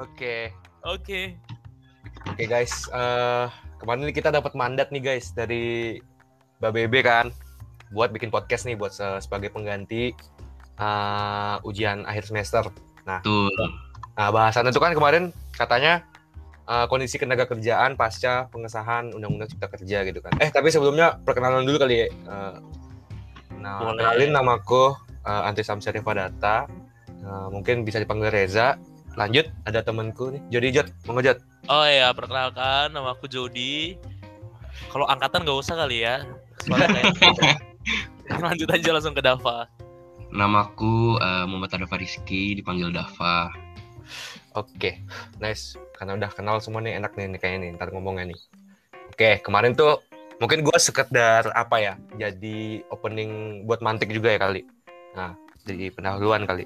Oke. Oke. Oke guys, eh kemarin kita dapat mandat nih guys dari Mbak Bebe kan buat bikin podcast nih buat se- sebagai pengganti eh, ujian akhir semester. Tuh. Nah, bahasan itu kan kemarin katanya eh, kondisi tenaga kerjaan pasca pengesahan Undang-Undang Cipta Kerja gitu kan. Eh, tapi sebelumnya perkenalan dulu kali ya. Eh, nah, kenalin namaku eh, Antri Samsyari Padata. Eh, mungkin bisa dipanggil Reza. Lanjut, ada temanku nih, Jody Jod. Mau ngejot? Oh ya, perkenalkan nama aku Jody. Kalau angkatan gak usah kali ya. Lanjut aja langsung ke Dava. Namaku eh, Muhammad Adafa Rizky, dipanggil Dava. Oke, nice. Karena udah kenal semua nih, enak nih, nih kayaknya nih, ntar ngomongnya nih. Oke, kemarin tuh mungkin gue sekedar apa ya, jadi opening buat mantik juga ya kali. Nah, jadi pendahuluan kali.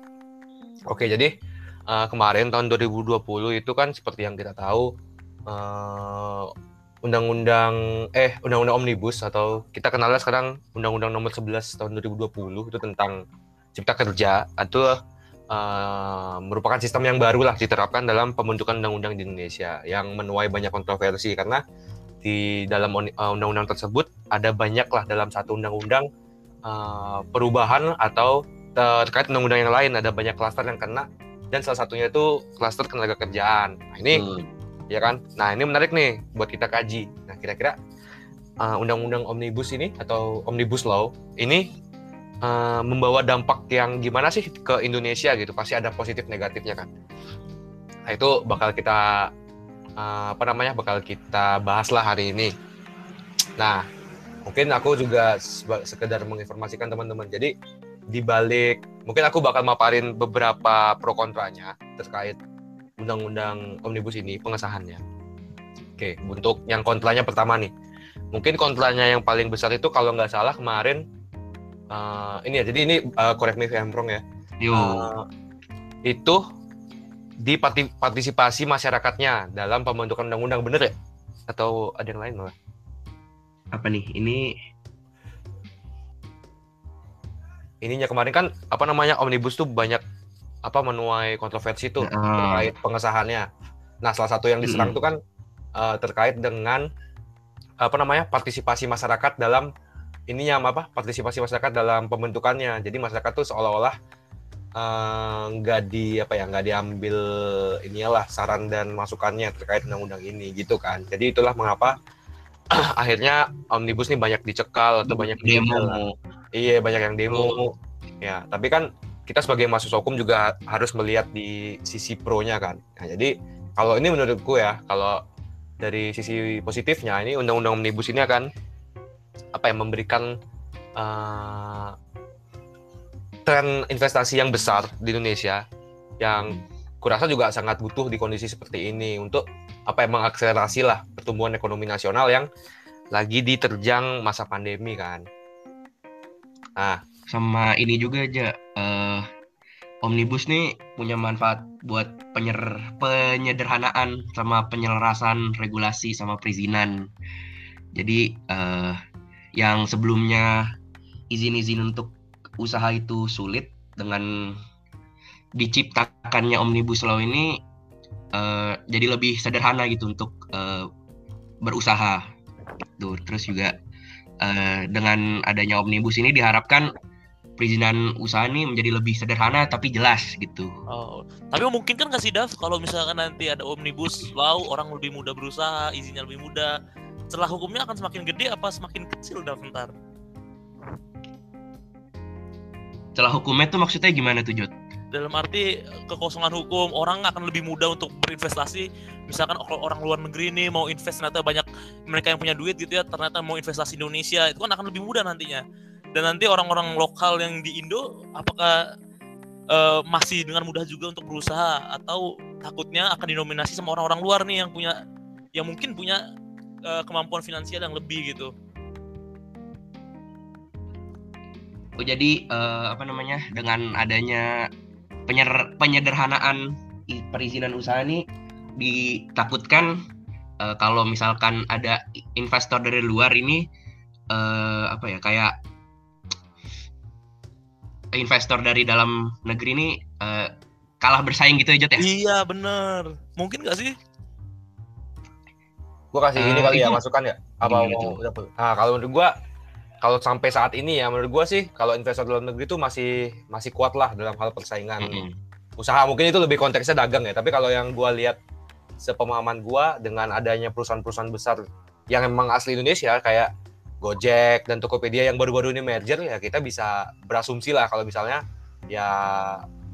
Oke, jadi eh, kemarin tahun 2020 itu kan seperti yang kita tahu, eh, undang-undang eh undang-undang omnibus atau kita kenalnya sekarang undang-undang nomor 11 tahun 2020 itu tentang cipta kerja. Atau eh, merupakan sistem yang baru lah diterapkan dalam pembentukan undang-undang di Indonesia yang menuai banyak kontroversi karena di dalam undang-undang tersebut ada banyak lah dalam satu undang-undang eh, perubahan atau ter- terkait undang-undang yang lain. Ada banyak klaster yang kena dan salah satunya itu klaster tenaga kerjaan. Nah, ini Tuh. ya kan? Nah, ini menarik nih buat kita kaji. Nah, kira-kira uh, undang-undang omnibus ini atau omnibus law ini uh, membawa dampak yang gimana sih ke Indonesia gitu? Pasti ada positif negatifnya kan. Nah, itu bakal kita uh, apa namanya? bakal kita bahas lah hari ini. Nah, mungkin aku juga sekedar menginformasikan teman-teman. Jadi di balik mungkin aku bakal maparin beberapa pro kontranya terkait undang-undang omnibus ini pengesahannya. Oke, untuk yang kontranya pertama nih, mungkin kontranya yang paling besar itu kalau nggak salah kemarin eh, ini ya, jadi ini eh, correct me if I'm wrong ya, Yo. Eh, itu di parti- partisipasi masyarakatnya dalam pembentukan undang-undang bener ya? Atau ada yang lain malah? apa nih? Ini Ininya kemarin kan apa namanya omnibus tuh banyak apa menuai kontroversi tuh Heeh. terkait pengesahannya. Nah, salah satu yang diserang Mm-mm. tuh kan eh, terkait dengan apa namanya partisipasi masyarakat dalam ininya apa partisipasi masyarakat dalam pembentukannya. Jadi masyarakat tuh seolah-olah eh, nggak di apa ya nggak diambil inilah saran dan masukannya terkait undang-undang ini gitu kan. Jadi itulah mengapa akhirnya omnibus nih banyak dicekal atau banyak demo. Iya banyak yang demo. Ya, tapi kan kita sebagai mahasiswa hukum juga harus melihat di sisi pro-nya kan. Nah, jadi kalau ini menurutku ya, kalau dari sisi positifnya ini undang-undang omnibus ini akan apa ya memberikan eh, tren investasi yang besar di Indonesia yang kurasa juga sangat butuh di kondisi seperti ini untuk apa ya mengakselerasi lah pertumbuhan ekonomi nasional yang lagi diterjang masa pandemi kan. Nah, Sama ini juga aja eh Omnibus nih punya manfaat buat penyer penyederhanaan sama penyelarasan regulasi sama perizinan. Jadi eh yang sebelumnya izin-izin untuk usaha itu sulit dengan diciptakannya Omnibus Law ini eh jadi lebih sederhana gitu untuk eh, berusaha. Tuh, terus juga eh, dengan adanya Omnibus ini diharapkan perizinan usaha ini menjadi lebih sederhana tapi jelas gitu. Oh, tapi memungkinkan nggak sih Dav kalau misalkan nanti ada omnibus law orang lebih mudah berusaha, izinnya lebih mudah. Celah hukumnya akan semakin gede apa semakin kecil Dav ntar? Celah hukumnya tuh maksudnya gimana tuh Jod? Dalam arti kekosongan hukum orang akan lebih mudah untuk berinvestasi. Misalkan kalau orang luar negeri nih mau invest ternyata banyak mereka yang punya duit gitu ya ternyata mau investasi Indonesia itu kan akan lebih mudah nantinya. Dan nanti orang-orang lokal yang di Indo apakah eh, masih dengan mudah juga untuk berusaha atau takutnya akan dinominasi sama orang-orang luar nih yang punya yang mungkin punya eh, kemampuan finansial yang lebih gitu. Jadi eh, apa namanya dengan adanya penyer- penyederhanaan perizinan usaha ini ditakutkan eh, kalau misalkan ada investor dari luar ini eh, apa ya kayak investor dari dalam negeri ini eh, kalah bersaing gitu ya Jot ya? Iya bener. Mungkin gak sih? Gue kasih Eh, ini kali ya itu- masukan ya. Apa mau udah Nah, kalau menurut gue kalau sampai saat ini ya menurut gue sih kalau investor dalam negeri itu masih masih kuat lah dalam hal persaingan Mm-mm. usaha mungkin itu lebih konteksnya dagang ya tapi kalau yang gue lihat sepemahaman gue dengan adanya perusahaan-perusahaan besar yang emang asli Indonesia kayak Gojek dan Tokopedia yang baru-baru ini merger ya kita bisa berasumsi lah kalau misalnya ya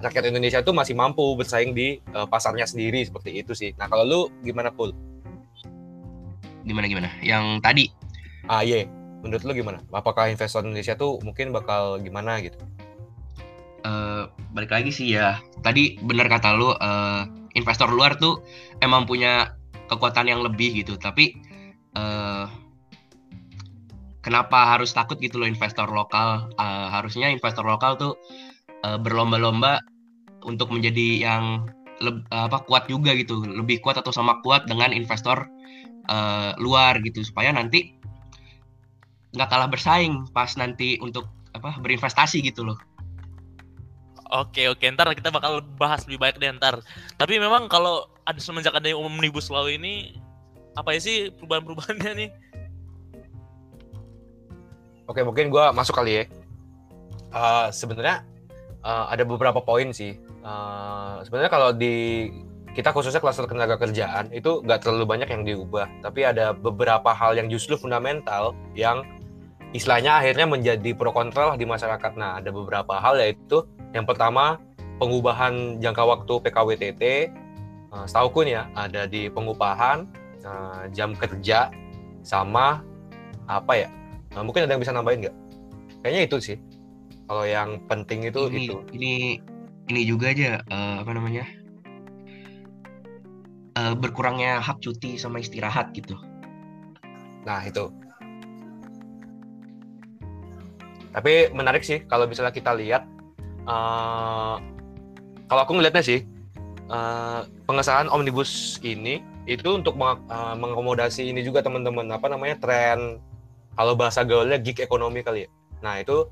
rakyat Indonesia itu masih mampu bersaing di eh, pasarnya sendiri seperti itu sih. Nah kalau lu gimana pul? Gimana gimana? Yang tadi Ah iya, menurut lu gimana? Apakah investor Indonesia tuh mungkin bakal gimana gitu? eh, balik lagi sih ya. Tadi bener kata lu eh, investor luar tuh emang punya kekuatan yang lebih gitu. Tapi eh, kenapa harus takut gitu loh investor lokal? Eh, harusnya investor lokal tuh eh, berlomba-lomba untuk menjadi yang leb- apa kuat juga gitu, lebih kuat atau sama kuat dengan investor eh, luar gitu supaya nanti nggak kalah bersaing pas nanti untuk apa berinvestasi gitu loh. Oke oke ntar kita bakal bahas lebih banyak deh ntar. Tapi memang kalau ada semenjak ada omnibus law ini apa ya sih perubahan-perubahannya nih? Oke, mungkin gua masuk kali ya. Eh, sebenarnya eh, ada beberapa poin sih. Eh, sebenarnya kalau di kita khususnya klaster tenaga kerjaan itu nggak terlalu banyak yang diubah, tapi ada beberapa hal yang justru fundamental yang istilahnya akhirnya menjadi pro kontra lah di masyarakat. Nah, ada beberapa hal yaitu yang pertama pengubahan jangka waktu PKWTT. Uh, setauku nih ya ada di pengupahan, eh, jam kerja, sama apa ya? Nah, mungkin ada yang bisa nambahin nggak? Kayaknya itu sih. Kalau yang penting itu ini itu. ini ini juga aja eh, apa namanya Eh, berkurangnya hak cuti sama istirahat gitu Nah itu. Tapi menarik sih kalau misalnya kita lihat. eh, kalau aku ngelihatnya sih eh, pengesahan omnibus ini itu untuk meng- eh, mengakomodasi ini juga teman-teman apa namanya tren kalau bahasa gaulnya gig ekonomi kali ya. Nah itu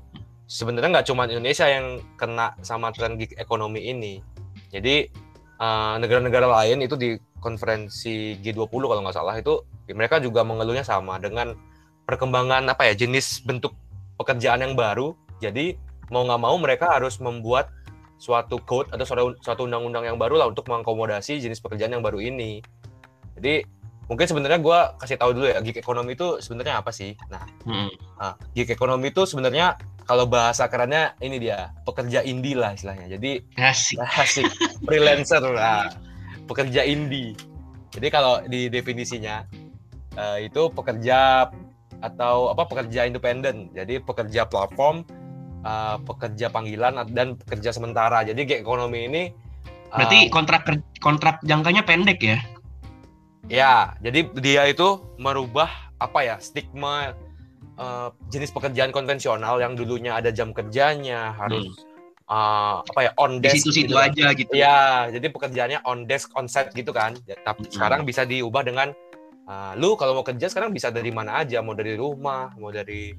sebenarnya nggak cuma Indonesia yang kena sama tren gig ekonomi ini. Jadi negara-negara lain itu di konferensi G20 kalau nggak salah itu mereka juga mengeluhnya sama dengan perkembangan apa ya jenis bentuk pekerjaan yang baru. Jadi mau nggak mau mereka harus membuat suatu code atau suatu, undang-undang yang baru lah untuk mengakomodasi jenis pekerjaan yang baru ini. Jadi mungkin sebenarnya gue kasih tahu dulu ya gig ekonomi itu sebenarnya apa sih? Nah, Mm-mm. Nah, gig ekonomi itu sebenarnya kalau bahasa kerennya ini dia pekerja indie lah istilahnya. Jadi asik asik freelancer lah, pekerja indie. Jadi kalau di definisinya eh, itu pekerja atau apa pekerja independen. Jadi pekerja platform, eh, pekerja panggilan dan pekerja sementara. Jadi gig ekonomi ini eh, berarti kontrak ker- kontrak jangkanya pendek ya Ya, jadi dia itu merubah apa ya stigma eh, jenis pekerjaan konvensional yang dulunya ada jam kerjanya harus eh, apa ya on di desk situ-situ gitu kan. aja gitu Ya, jadi pekerjaannya on desk on set gitu kan. Ya, Tapi Mm-mm. sekarang bisa diubah dengan eh, lu kalau mau kerja sekarang bisa dari mana aja, mau dari rumah, mau dari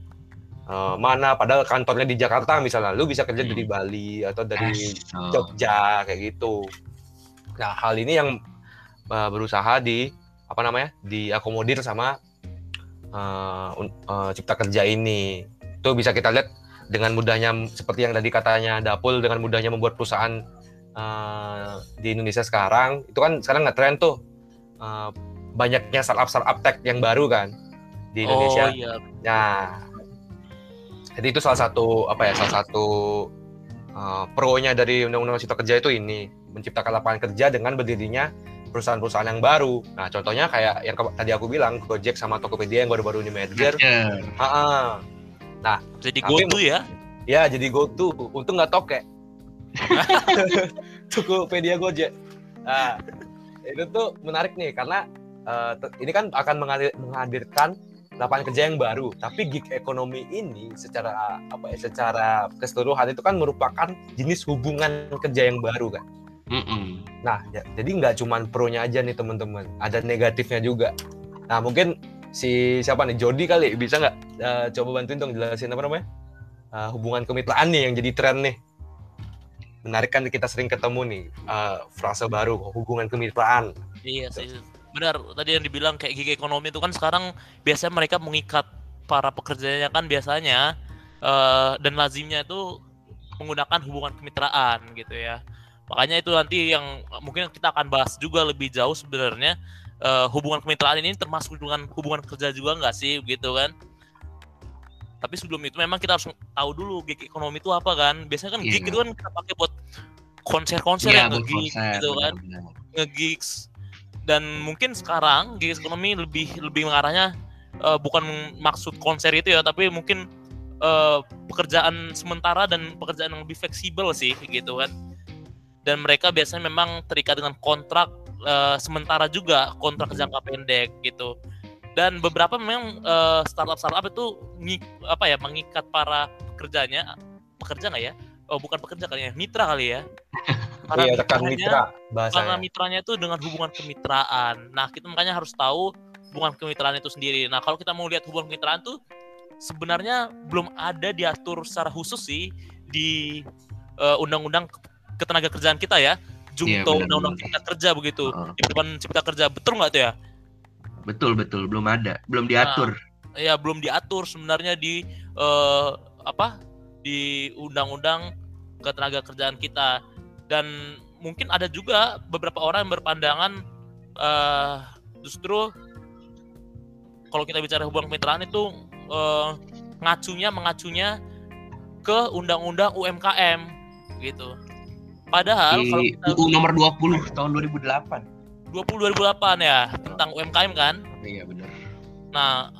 eh, mana. Padahal kantornya di Jakarta misalnya, lu bisa kerja dari Mm. Bali atau dari. Jogja kayak gitu. Nah, hal ini yang uh, berusaha di apa namanya? diakomodir sama uh, uh, cipta kerja ini. Itu bisa kita lihat dengan mudahnya seperti yang tadi katanya Dapul dengan mudahnya membuat perusahaan uh, di Indonesia sekarang. Itu kan sekarang ngetren tuh uh, banyaknya startup startup tech yang baru kan di Indonesia. Oh iya. Nah, jadi itu salah satu apa ya salah satu uh, pro-nya dari Undang-Undang Cipta Kerja itu ini menciptakan lapangan kerja dengan berdirinya perusahaan-perusahaan yang baru. Nah, contohnya kayak yang tadi aku bilang Gojek sama Tokopedia yang baru-baru ini merger. Merger. Ah, Jadi Tapi go to ya. ya jadi go to. Untung nggak toke. Tokopedia Gojek. Nah, itu tuh menarik nih karena uh, ini kan akan menghadir- menghadirkan lapangan kerja yang baru. Tapi gig ekonomi ini secara apa ya, secara keseluruhan itu kan merupakan jenis hubungan kerja yang baru kan. Mm-mm. Nah, ya- jadi nggak cuma pro-nya aja nih teman-teman, ada negatifnya juga. Nah, mungkin si siapa nih Jody kali bisa nggak eh, coba bantuin dong jelasin apa namanya Eh, hubungan kemitraan nih yang jadi tren nih. menarik kan kita sering ketemu nih uh, frase baru hubungan kemitraan. Iya sih. Benar, tadi yang dibilang kayak gigi ekonomi itu kan sekarang biasanya mereka mengikat para pekerjanya kan biasanya uh, dan lazimnya itu menggunakan hubungan kemitraan gitu ya. Makanya itu nanti yang mungkin kita akan bahas juga lebih jauh sebenarnya uh, hubungan kemitraan ini termasuk dengan hubungan kerja juga nggak sih gitu kan? Tapi sebelum itu memang kita harus tahu dulu gig ekonomi itu apa kan. Biasanya kan yeah. gig itu kan kita pakai buat konser-konser yeah, yang nge gitu kan. Nge-gigs. Dan mungkin sekarang gig ekonomi lebih lebih mengarahnya uh, bukan maksud konser itu ya, tapi mungkin uh, pekerjaan sementara dan pekerjaan yang lebih fleksibel sih gitu kan. Dan mereka biasanya memang terikat dengan kontrak uh, sementara juga, kontrak jangka pendek gitu. Dan beberapa memang uh, startup startup itu ngik, apa ya mengikat para pekerjanya pekerja nggak ya? Oh bukan pekerja kali ya mitra kali ya para iya, rekan mitra bahasanya. Para mitranya itu dengan hubungan kemitraan. Nah kita makanya harus tahu hubungan kemitraan itu sendiri. Nah kalau kita mau lihat hubungan kemitraan tuh sebenarnya belum ada diatur secara khusus sih di uh, undang-undang ketenaga kerjaan kita ya. Jungto yeah, undang-undang cipta kerja begitu. Uh. di depan cipta kerja betul nggak tuh ya? Betul betul. Belum ada, belum diatur. Nah, ya belum diatur sebenarnya di uh, apa? Di undang-undang ketenaga kerjaan kita dan mungkin ada juga beberapa orang yang berpandangan uh, justru kalau kita bicara hubungan kemitraan itu uh, ngacunya mengacunya ke undang-undang UMKM gitu. Padahal di kalau kita, UU nomor 20 tahun 2008 20 2008 ya tentang UMKM kan? Iya benar. Nah,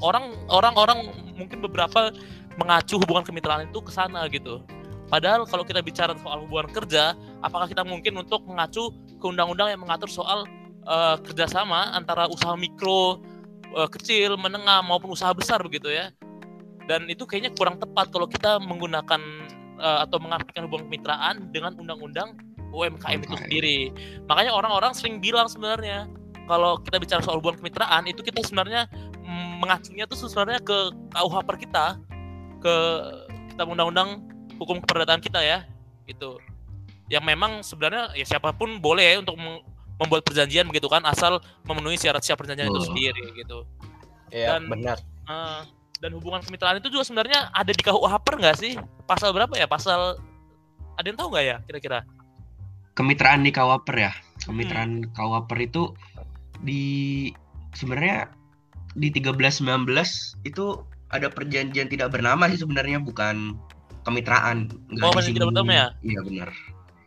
orang orang orang mungkin beberapa mengacu hubungan kemitraan itu ke sana gitu. Padahal kalau kita bicara soal hubungan kerja, apakah kita mungkin untuk mengacu ke undang-undang yang mengatur soal uh, kerjasama antara usaha mikro, uh, kecil, menengah maupun usaha besar begitu ya? Dan itu kayaknya kurang tepat kalau kita menggunakan uh, atau mengartikan hubungan kemitraan dengan undang-undang UMKM itu sendiri. Makanya orang-orang sering bilang sebenarnya kalau kita bicara soal hubungan kemitraan itu kita sebenarnya mm, mengacunya tuh sebenarnya ke KUH per kita, ke kita undang-undang hukum keperdataan kita ya, itu. Yang memang sebenarnya ya siapa pun boleh ya untuk membuat perjanjian begitu kan asal memenuhi syarat-syarat perjanjian oh. itu sendiri gitu. Iya, benar. Uh, dan hubungan kemitraan itu juga sebenarnya ada di KUH per nggak sih? Pasal berapa ya? Pasal ada yang tahu nggak ya kira-kira? kemitraan di Kawaper ya. Kemitraan hmm. Kawaper itu di sebenarnya di 1319 itu ada perjanjian tidak bernama sih sebenarnya bukan kemitraan. Nggak oh, perjanjian tidak bernama ya? Iya benar.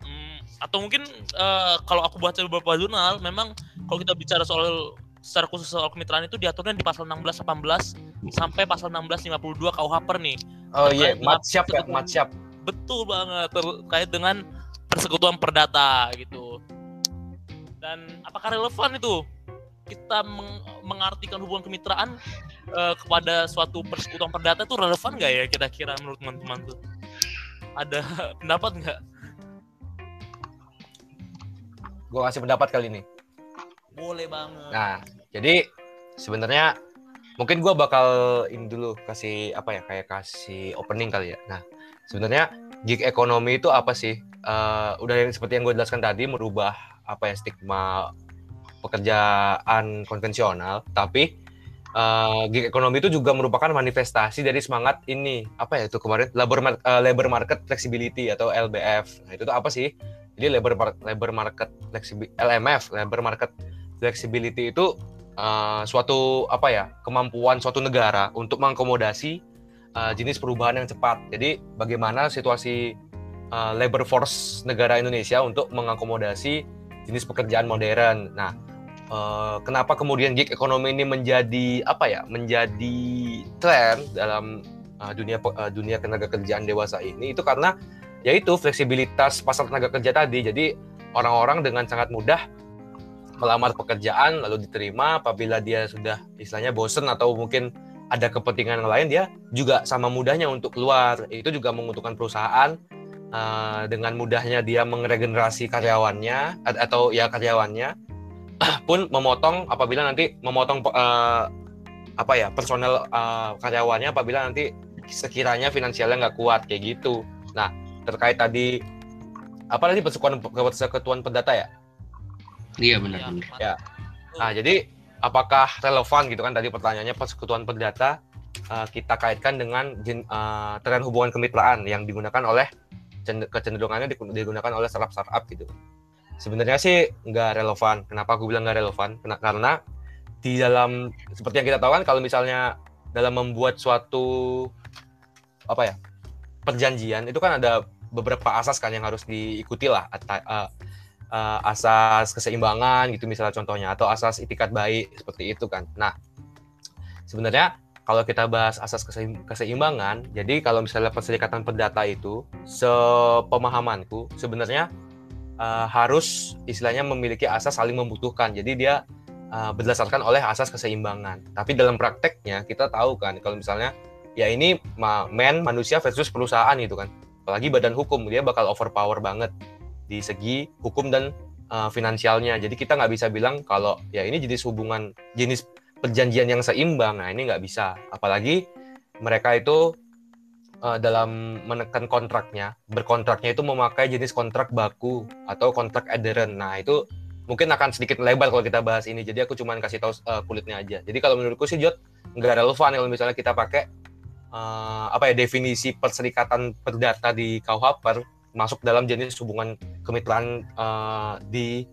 Hmm, atau mungkin uh, kalau aku baca beberapa jurnal, memang kalau kita bicara soal secara khusus soal kemitraan itu diaturnya di pasal 16 18 sampai pasal 16 52 KUHP nih. Oh iya, yeah. mat siap ya, mat siap. Betul banget terkait dengan persekutuan perdata gitu. Dan apakah relevan itu kita meng mengartikan hubungan kemitraan uh, kepada suatu persekutuan perdata itu relevan nggak ya kira-kira menurut teman-teman tuh? Ada pendapat nggak? Gue kasih pendapat kali ini. Boleh banget. Nah, jadi sebenarnya mungkin gue bakal ini dulu kasih apa ya kayak kasih opening kali ya. Nah, sebenarnya gig ekonomi itu apa sih? uh, udah yang seperti yang gue jelaskan tadi merubah apa ya stigma pekerjaan konvensional, tapi uh, gig ekonomi itu juga merupakan manifestasi dari semangat ini apa ya itu kemarin labor uh, labor market flexibility atau LBF. Nah, itu tuh apa sih? Jadi labor labor market LMF, labor market flexibility itu uh, suatu apa ya kemampuan suatu negara untuk mengakomodasi uh, jenis perubahan yang cepat. Jadi bagaimana situasi labor force negara Indonesia untuk mengakomodasi jenis pekerjaan modern. Nah, uh, kenapa kemudian gig ekonomi ini menjadi apa ya? Menjadi tren dalam uh, dunia uh, dunia tenaga kerjaan dewasa ini itu karena yaitu fleksibilitas pasar tenaga kerja tadi. Jadi orang-orang dengan sangat mudah melamar pekerjaan lalu diterima apabila dia sudah istilahnya bosen atau mungkin ada kepentingan yang lain dia juga sama mudahnya untuk keluar itu juga menguntungkan perusahaan uh, dengan mudahnya dia meregenerasi karyawannya atau ya karyawannya pun memotong apabila nanti memotong uh, apa ya personel uh, karyawannya apabila nanti sekiranya finansialnya nggak kuat kayak gitu. Nah terkait tadi apa tadi persekutuan persekutuan perdata ya? Iya benar Iya, benar. Ya. Nah, jadi apakah relevan gitu kan tadi pertanyaannya persekutuan perdata eh, kita kaitkan dengan eh, tren hubungan kemitraan yang digunakan oleh cend- kecenderungannya digu- digunakan oleh startup-startup gitu. Sebenarnya sih nggak relevan. Kenapa aku bilang nggak relevan? Karena di dalam seperti yang kita tahu kan kalau misalnya dalam membuat suatu apa ya perjanjian itu kan ada beberapa asas kan yang harus diikuti lah eh, eh, asas keseimbangan gitu misalnya contohnya atau asas itikat baik seperti itu kan. Nah, sebenarnya kalau kita bahas asas keseim- keseimbangan, jadi kalau misalnya perserikatan perdata itu sepemahamanku sebenarnya eh, harus istilahnya memiliki asas saling membutuhkan. Jadi dia eh, berdasarkan oleh asas keseimbangan. Tapi dalam prakteknya kita tahu kan kalau misalnya ya ini ma- man manusia versus perusahaan gitu kan. Apalagi badan hukum dia bakal overpower banget di segi hukum dan uh, finansialnya. Jadi kita nggak bisa bilang kalau ya ini jenis hubungan jenis perjanjian yang seimbang. Nah ini nggak bisa. Apalagi mereka itu uh, dalam menekan kontraknya, berkontraknya itu memakai jenis kontrak baku atau kontrak adherent. Nah itu mungkin akan sedikit lebar kalau kita bahas ini. Jadi aku cuman kasih tahu uh, kulitnya aja. Jadi kalau menurutku sih Jod nggak relevan kalau misalnya kita pakai uh, apa ya definisi perserikatan perdata di KUHP masuk dalam jenis hubungan kemitraan uh, di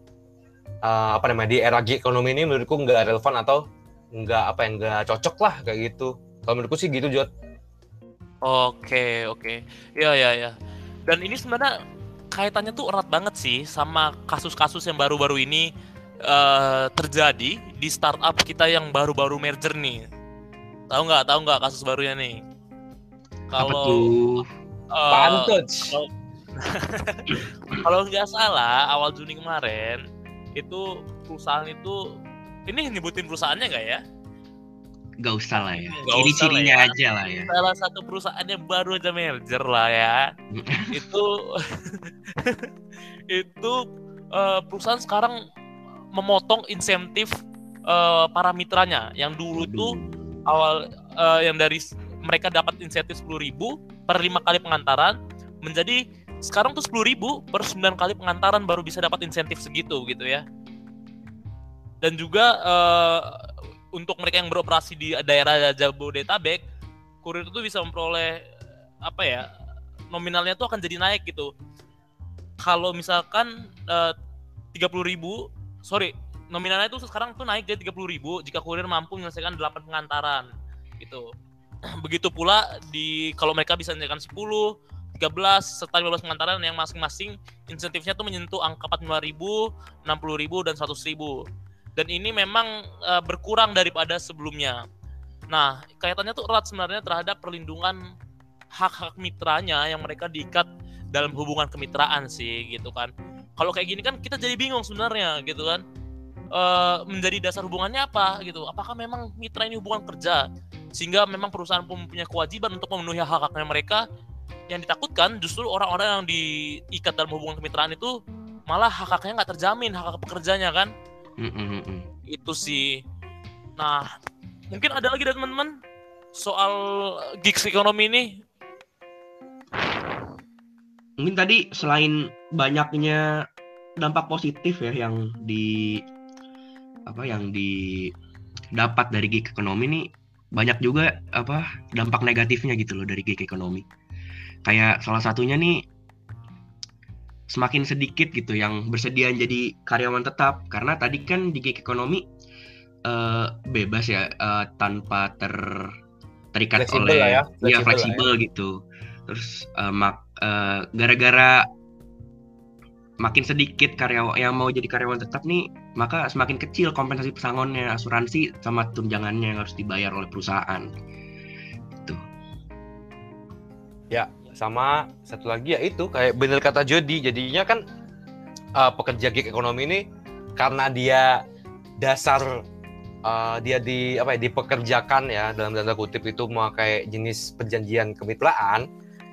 uh, apa namanya di era ekonomi ini menurutku nggak relevan atau nggak apa yang nggak cocok lah kayak gitu. Kalau menurutku sih gitu Jod. Oke, oke. Ya, ya, ya. Dan ini sebenarnya kaitannya tuh erat banget sih sama kasus-kasus yang baru-baru ini eh, terjadi di startup kita yang baru-baru merger nih. Tahu nggak? Tahu nggak kasus barunya nih? Kalau eh, Pantut. kalau nggak salah awal Juni kemarin itu perusahaan itu ini nyebutin perusahaannya nggak ya? Gak usah lah ya. Nggak Ini usah lah cirinya ya. aja lah ya. salah satu perusahaan yang baru aja merger lah ya itu itu eh, perusahaan sekarang memotong insentif eh, para mitranya yang dulu tuh Aduh. awal eh, yang dari mereka dapat insentif 10.000 per lima kali pengantaran menjadi sekarang tuh 10.000 per 9 kali pengantaran baru bisa dapat insentif segitu gitu ya dan juga eh, untuk mereka yang beroperasi di daerah Jabodetabek kurir itu bisa memperoleh apa ya nominalnya tuh akan jadi naik gitu. Kalau misalkan tiga puluh ribu sorry nominalnya itu sekarang tuh naik jadi tiga puluh ribu jika kurir mampu menyelesaikan 8 pengantaran gitu. Begitu pula di kalau mereka bisa menyelesaikan 10 13 serta 15 pengantaran yang masing-masing insentifnya tuh menyentuh angka 45 ribu 60 ribu dan 100 ribu dan ini memang eh, berkurang daripada sebelumnya Nah, kaitannya tuh erat sebenarnya terhadap perlindungan hak-hak mitranya yang mereka diikat dalam hubungan kemitraan sih gitu kan. Kalau kayak gini kan kita jadi bingung sebenarnya gitu kan. Eh, menjadi dasar hubungannya apa gitu? Apakah memang mitra ini hubungan kerja sehingga memang perusahaan pun punya kewajiban untuk memenuhi hak-haknya mereka? Yang ditakutkan justru orang-orang yang diikat dalam hubungan kemitraan itu malah hak-haknya nggak terjamin hak-hak pekerjanya kan? Mm, mm, itu sih. Nah, mungkin ada lagi dari teman-teman soal gigs ekonomi ini. Mungkin tadi selain banyaknya dampak positif ya yang di apa yang didapat dari gig ekonomi nih banyak juga apa dampak negatifnya gitu loh dari gig ekonomi. Kayak salah satunya nih semakin sedikit gitu yang bersedia jadi karyawan tetap. Karena tadi kan di gig ekonomi eh, bebas ya eh, tanpa ter terikat Fleksibel oleh ya, ya fleksibel lah ya. fleksibel gitu. Terus eh, mak eh, gara-gara makin sedikit karyawan yang mau jadi karyawan tetap nih maka semakin kecil kompensasi pesangonnya asuransi sama tunjangannya yang harus dibayar oleh perusahaan. Gitu sama satu lagi ya itu kayak bener kata Jody jadinya kan uh, pekerja gig ekonomi ini karena dia dasar uh, dia di apa ya dipekerjakan ya dalam tanda kutip itu memakai jenis perjanjian kemitraan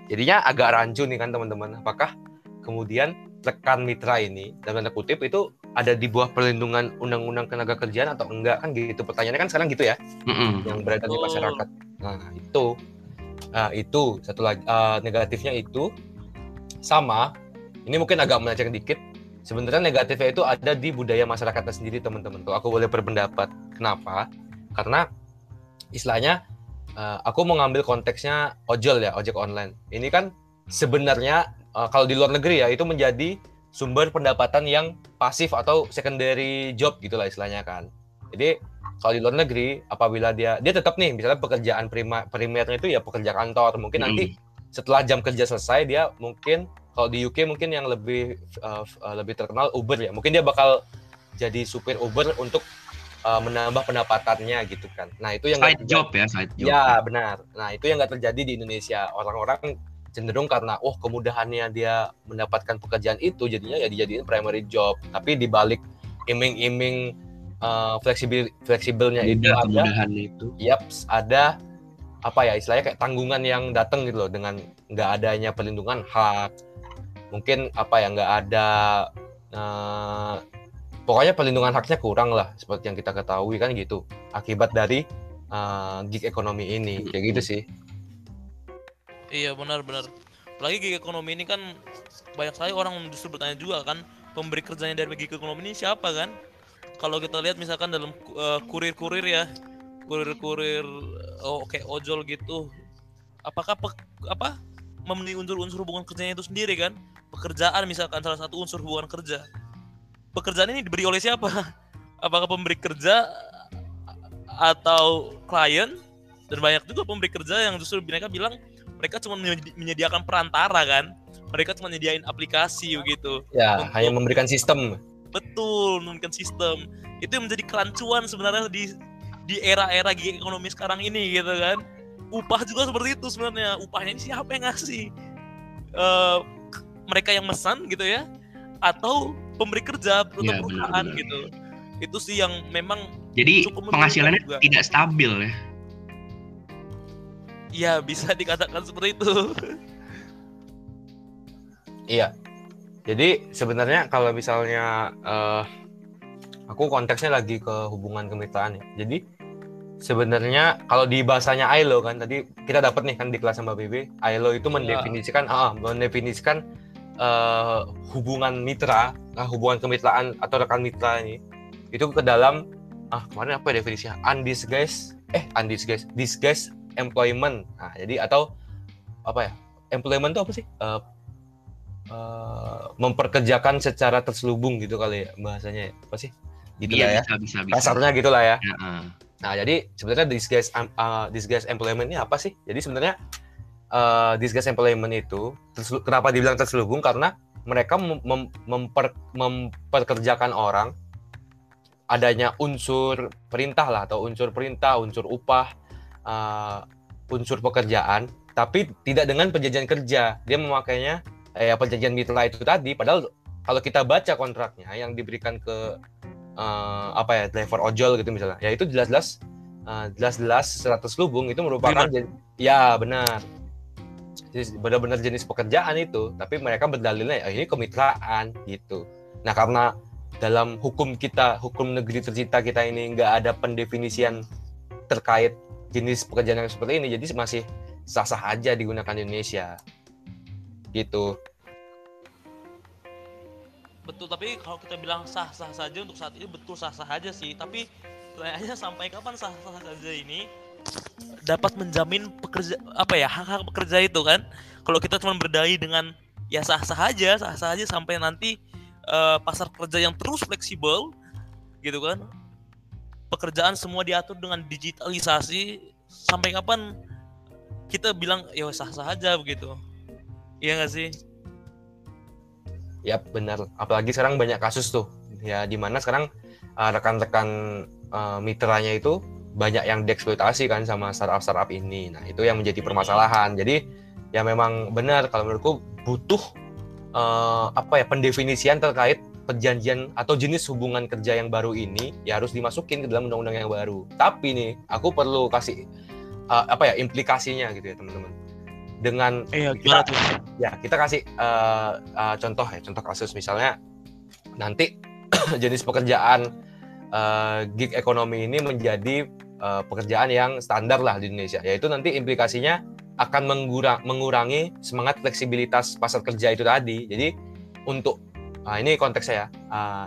jadinya agak rancu nih kan teman-teman apakah kemudian rekan mitra ini dalam tanda kutip itu ada di bawah perlindungan undang-undang tenaga kerjaan atau enggak kan gitu pertanyaannya kan sekarang gitu ya Mm-mm. yang berada di masyarakat. Nah itu, Nah, itu satu lagi eh, negatifnya itu sama ini mungkin agak melenceng dikit. Sebenarnya negatifnya itu ada di budaya masyarakatnya sendiri teman-teman tuh. Aku boleh berpendapat. Kenapa? Karena istilahnya uh, aku mau ngambil konteksnya ojol ya, ojek online. Ini kan sebenarnya uh, kalau di luar negeri ya itu menjadi sumber pendapatan yang pasif atau secondary job gitulah istilahnya kan. Jadi kalau di luar negeri apabila dia dia tetap nih misalnya pekerjaan prima, primernya itu ya pekerja kantor. Mungkin hmm. nanti setelah jam kerja selesai dia mungkin kalau di UK mungkin yang lebih uh, uh, lebih terkenal Uber ya. Mungkin dia bakal jadi supir Uber untuk uh, menambah pendapatannya gitu kan. Nah itu yang side job ya side job. Ya benar. Nah itu yang nggak terjadi di Indonesia. Orang-orang cenderung karena oh kemudahannya dia mendapatkan pekerjaan itu jadinya ya dijadiin primary job. Tapi dibalik iming-iming uh, fleksibel fleksibelnya itu ada. itu. Yaps ada apa ya istilahnya kayak tanggungan yang datang gitu loh dengan nggak adanya perlindungan hak mungkin apa ya nggak ada uh, pokoknya perlindungan haknya kurang lah seperti yang kita ketahui kan gitu akibat dari uh, gig ekonomi ini kayak gitu sih. Iya benar-benar lagi gig ekonomi ini kan banyak sekali orang justru bertanya juga kan pemberi kerjanya dari gig ekonomi ini siapa kan kalau kita lihat misalkan dalam uh, kurir-kurir ya kurir-kurir oh, kayak ojol gitu apakah pe, apa memenuhi unsur-unsur hubungan kerjanya itu sendiri kan? Pekerjaan misalkan salah satu unsur hubungan kerja. Pekerjaan ini diberi oleh siapa? Apakah pemberi kerja atau klien? Dan banyak juga pemberi kerja yang justru mereka bilang mereka cuma menyediakan perantara kan? Mereka cuma menyediain aplikasi gitu. Ya untuk... hanya memberikan sistem betul memberikan sistem. Itu yang menjadi kerancuan sebenarnya di di era-era gig ekonomi sekarang ini gitu kan. Upah juga seperti itu sebenarnya. Upahnya ini siapa yang ngasih? Uh, mereka yang mesan gitu ya. Atau pemberi kerja untuk ya, perusahaan benar, gitu. Itu sih yang memang jadi penghasilannya juga. tidak stabil ya? Ya bisa dikatakan seperti itu. Iya jadi sebenarnya kalau misalnya uh, aku konteksnya lagi ke hubungan kemitraan ya jadi sebenarnya kalau di bahasanya ILO kan tadi kita dapat nih kan di kelas sama BB ILO itu iya. mendefinisikan ya. ah mendefinisikan uh, hubungan mitra, nah, hubungan kemitraan atau rekan mitra ini itu ke dalam ah kemarin apa ya definisinya? Undisguised eh undisguised disguised employment. Nah, jadi atau apa ya? Employment itu apa sih? Uh, uh, memperkerjakan secara terselubung gitu kali ya bahasanya ya. Apa sih? Gitu iya, ya. Bisa, bisa, bisa. Kasarnya gitulah ya. ya uh. Nah, jadi sebenarnya disguised uh, disguised employment ini apa sih? Jadi sebenarnya uh, disguise employment itu kenapa dibilang terselubung karena mereka mem memper memperkerjakan orang adanya unsur perintah lah atau unsur perintah, unsur upah, uh, unsur pekerjaan, tapi tidak dengan perjanjian kerja. Dia memakainya eh, perjanjian mitra itu tadi. Padahal kalau kita baca kontraknya yang diberikan ke uh, apa ya driver ojol gitu misalnya, ya itu jelas-jelas jelas-jelas uh, jelas lubung itu merupakan ya benar. Benar-benar jenis pekerjaan itu tapi mereka berdalilnya oh, ini kemitraan gitu. Nah karena dalam hukum kita hukum negeri tercipta kita ini nggak ada pendefinisian terkait jenis pekerjaan yang seperti ini jadi masih sah-sah aja digunakan di Indonesia gitu. Betul tapi kalau kita bilang sah-sah saja untuk saat ini betul sah-sah aja sih. Tapi pertanyaannya sampai kapan sah-sah saja ini dapat menjamin pekerja apa ya hak-hak pekerja itu kan? Kalau kita cuma berdaya dengan ya sah-sah aja sah-sah aja sampai nanti uh, pasar kerja yang terus fleksibel gitu kan? Pekerjaan semua diatur dengan digitalisasi sampai kapan kita bilang ya sah-sah aja begitu iya nggak sih ya benar apalagi sekarang banyak kasus tuh ya di mana sekarang uh, rekan-rekan uh, mitranya itu banyak yang dieksploitasi kan sama startup startup ini. Nah itu yang menjadi permasalahan. Jadi ya memang benar kalau menurutku butuh uh, apa ya pendefinisian terkait perjanjian atau jenis hubungan kerja yang baru ini ya harus dimasukin ke dalam undang-undang yang baru. Tapi nih aku perlu kasih uh, apa ya implikasinya gitu ya teman-teman. Dengan iya, kita, ya kita kasih uh, uh, contoh ya contoh kasus misalnya nanti jenis pekerjaan uh, gig ekonomi ini menjadi uh, pekerjaan yang standar lah di Indonesia. Yaitu nanti implikasinya akan mengurang, mengurangi semangat fleksibilitas pasar kerja itu tadi. Jadi untuk nah ini konteksnya ya uh,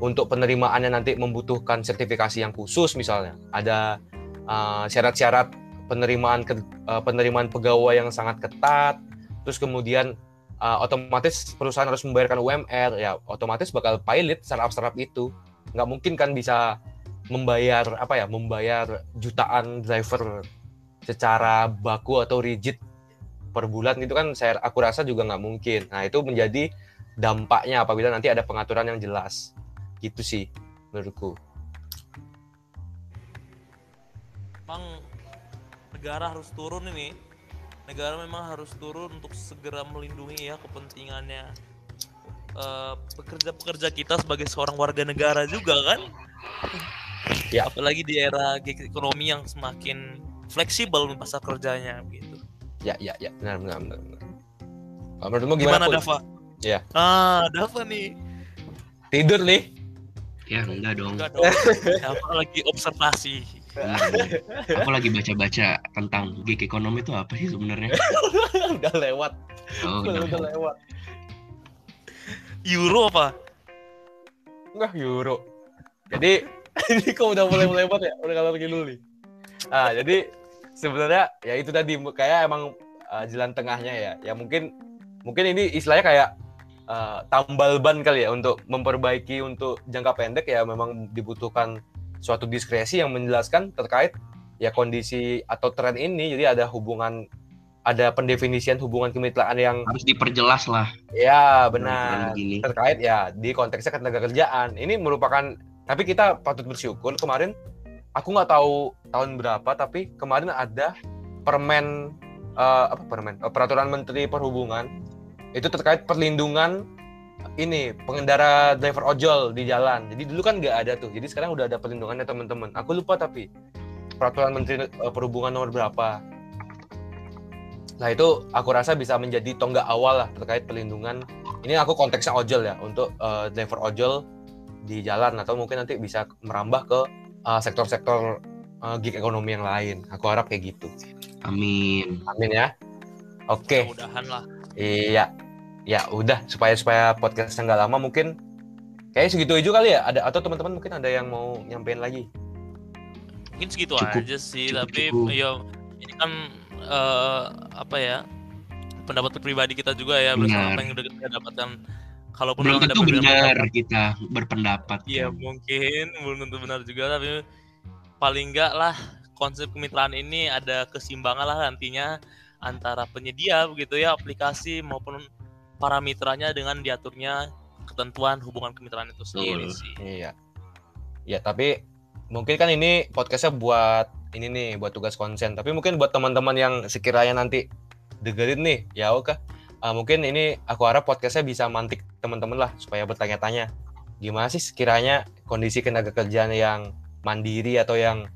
untuk penerimaannya nanti membutuhkan sertifikasi yang khusus misalnya. Ada uh, syarat-syarat penerimaan ke, uh, penerimaan pegawai yang sangat ketat terus kemudian uh, otomatis perusahaan harus membayarkan UMR ya otomatis bakal pilot startup-startup itu. Nggak mungkin kan bisa membayar apa ya membayar jutaan driver secara baku atau rigid per bulan itu kan saya aku rasa juga nggak mungkin. Nah itu menjadi dampaknya apabila nanti ada pengaturan yang jelas. Gitu sih menurutku. Memang negara harus turun ini negara memang harus turun untuk segera melindungi ya kepentingannya eh, pekerja-pekerja kita sebagai seorang warga negara juga kan Ya. apalagi di era ekonomi yang semakin fleksibel pasar kerjanya gitu ya ya ya benar benar benar, benar. Menurutmu gimana, gimana? Dava? Iya. Ah, Dava nih. tidur nih Ya enggak dong. Enggak dong. Dava lagi observasi. Aku lagi baca-baca tentang gig ekonomi itu apa sih sebenarnya? udah lewat Oh, udah, udah. lewat Euro apa? Enggak euro. Jadi ini kok udah mulai melebar ya? Udah kalau lagi dulu nih. Ah, jadi sebenarnya ya itu tadi kayak emang uh, jalan tengahnya ya. Ya mungkin mungkin ini istilahnya kayak uh, tambal ban kali ya untuk memperbaiki untuk jangka pendek ya memang dibutuhkan suatu diskresi yang menjelaskan terkait ya kondisi atau tren ini. Jadi ada hubungan ada pendefinisian hubungan kemitraan yang Harus diperjelas lah. ya benar begini. terkait ya di konteksnya ketenaga kerjaan ini merupakan tapi kita patut bersyukur kemarin aku nggak tahu tahun berapa tapi kemarin ada permen eh, apa permen peraturan menteri perhubungan itu terkait perlindungan ini pengendara driver ojol di jalan jadi dulu kan nggak ada tuh jadi sekarang udah ada perlindungannya teman-teman aku lupa tapi peraturan menteri eh, perhubungan nomor berapa Nah itu aku rasa bisa menjadi tonggak awal lah terkait pelindungan. Ini aku konteksnya ojol ya untuk eh, driver ojol di jalan atau mungkin nanti bisa merambah ke eh, sektor-sektor eh, gig ekonomi yang lain. Aku harap kayak gitu. Amin. Amin ya. Oke, Mudah-mudahan lah. iya, ya udah supaya supaya podcastnya nggak lama mungkin kayak segitu aja kali ya. Ada atau teman-teman mungkin ada yang mau nyampein lagi? Mungkin segitu Cukup, aja sih, cukup, tapi cukup. ya ini kan eh, apa ya? pendapat pribadi kita juga ya Benar. bersama apa yang udah kita dapatkan. Kalaupun Belum tentu benar kita berpendapat. Iya kan. mungkin belum tentu benar juga tapi paling enggak lah konsep kemitraan ini ada keseimbangan lah nantinya antara penyedia begitu ya aplikasi maupun para mitranya dengan diaturnya ketentuan hubungan kemitraan itu sendiri Betul. sih. Iya. Ya, tapi mungkin kan ini podcastnya buat ini nih, buat tugas konsen. Tapi mungkin buat teman-teman yang sekiranya nanti dengerin nih, ya oke. Ah, mungkin ini aku harap podcastnya bisa mantik teman-teman lah supaya bertanya-tanya gimana sih sekiranya kondisi tenaga kerjaan yang mandiri atau yang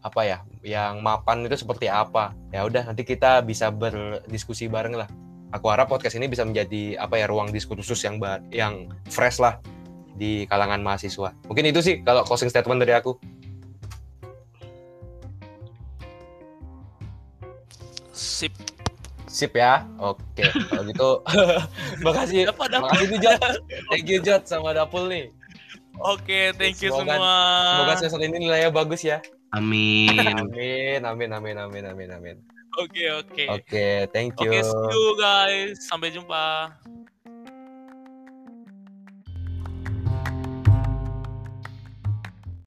apa ya, yang mapan itu seperti apa. Ya udah nanti kita bisa berdiskusi bareng lah. Aku harap podcast ini bisa menjadi apa ya ruang diskursus yang ba- yang fresh lah di kalangan mahasiswa. Mungkin itu sih kalau closing statement dari aku. Sip. Sip ya. Oke, kalau gitu makasih. Siapa Dapul? Makasih nih Jot. Thank you Jot sama Dapul nih. Oke, thank you Semoga- semua. Semoga semester ini nilainya bagus ya. Amin. Amin, amin, amin, amin, amin, amin. Oke, oke. Oke, thank you. Oke, see you guys. Sampai jumpa.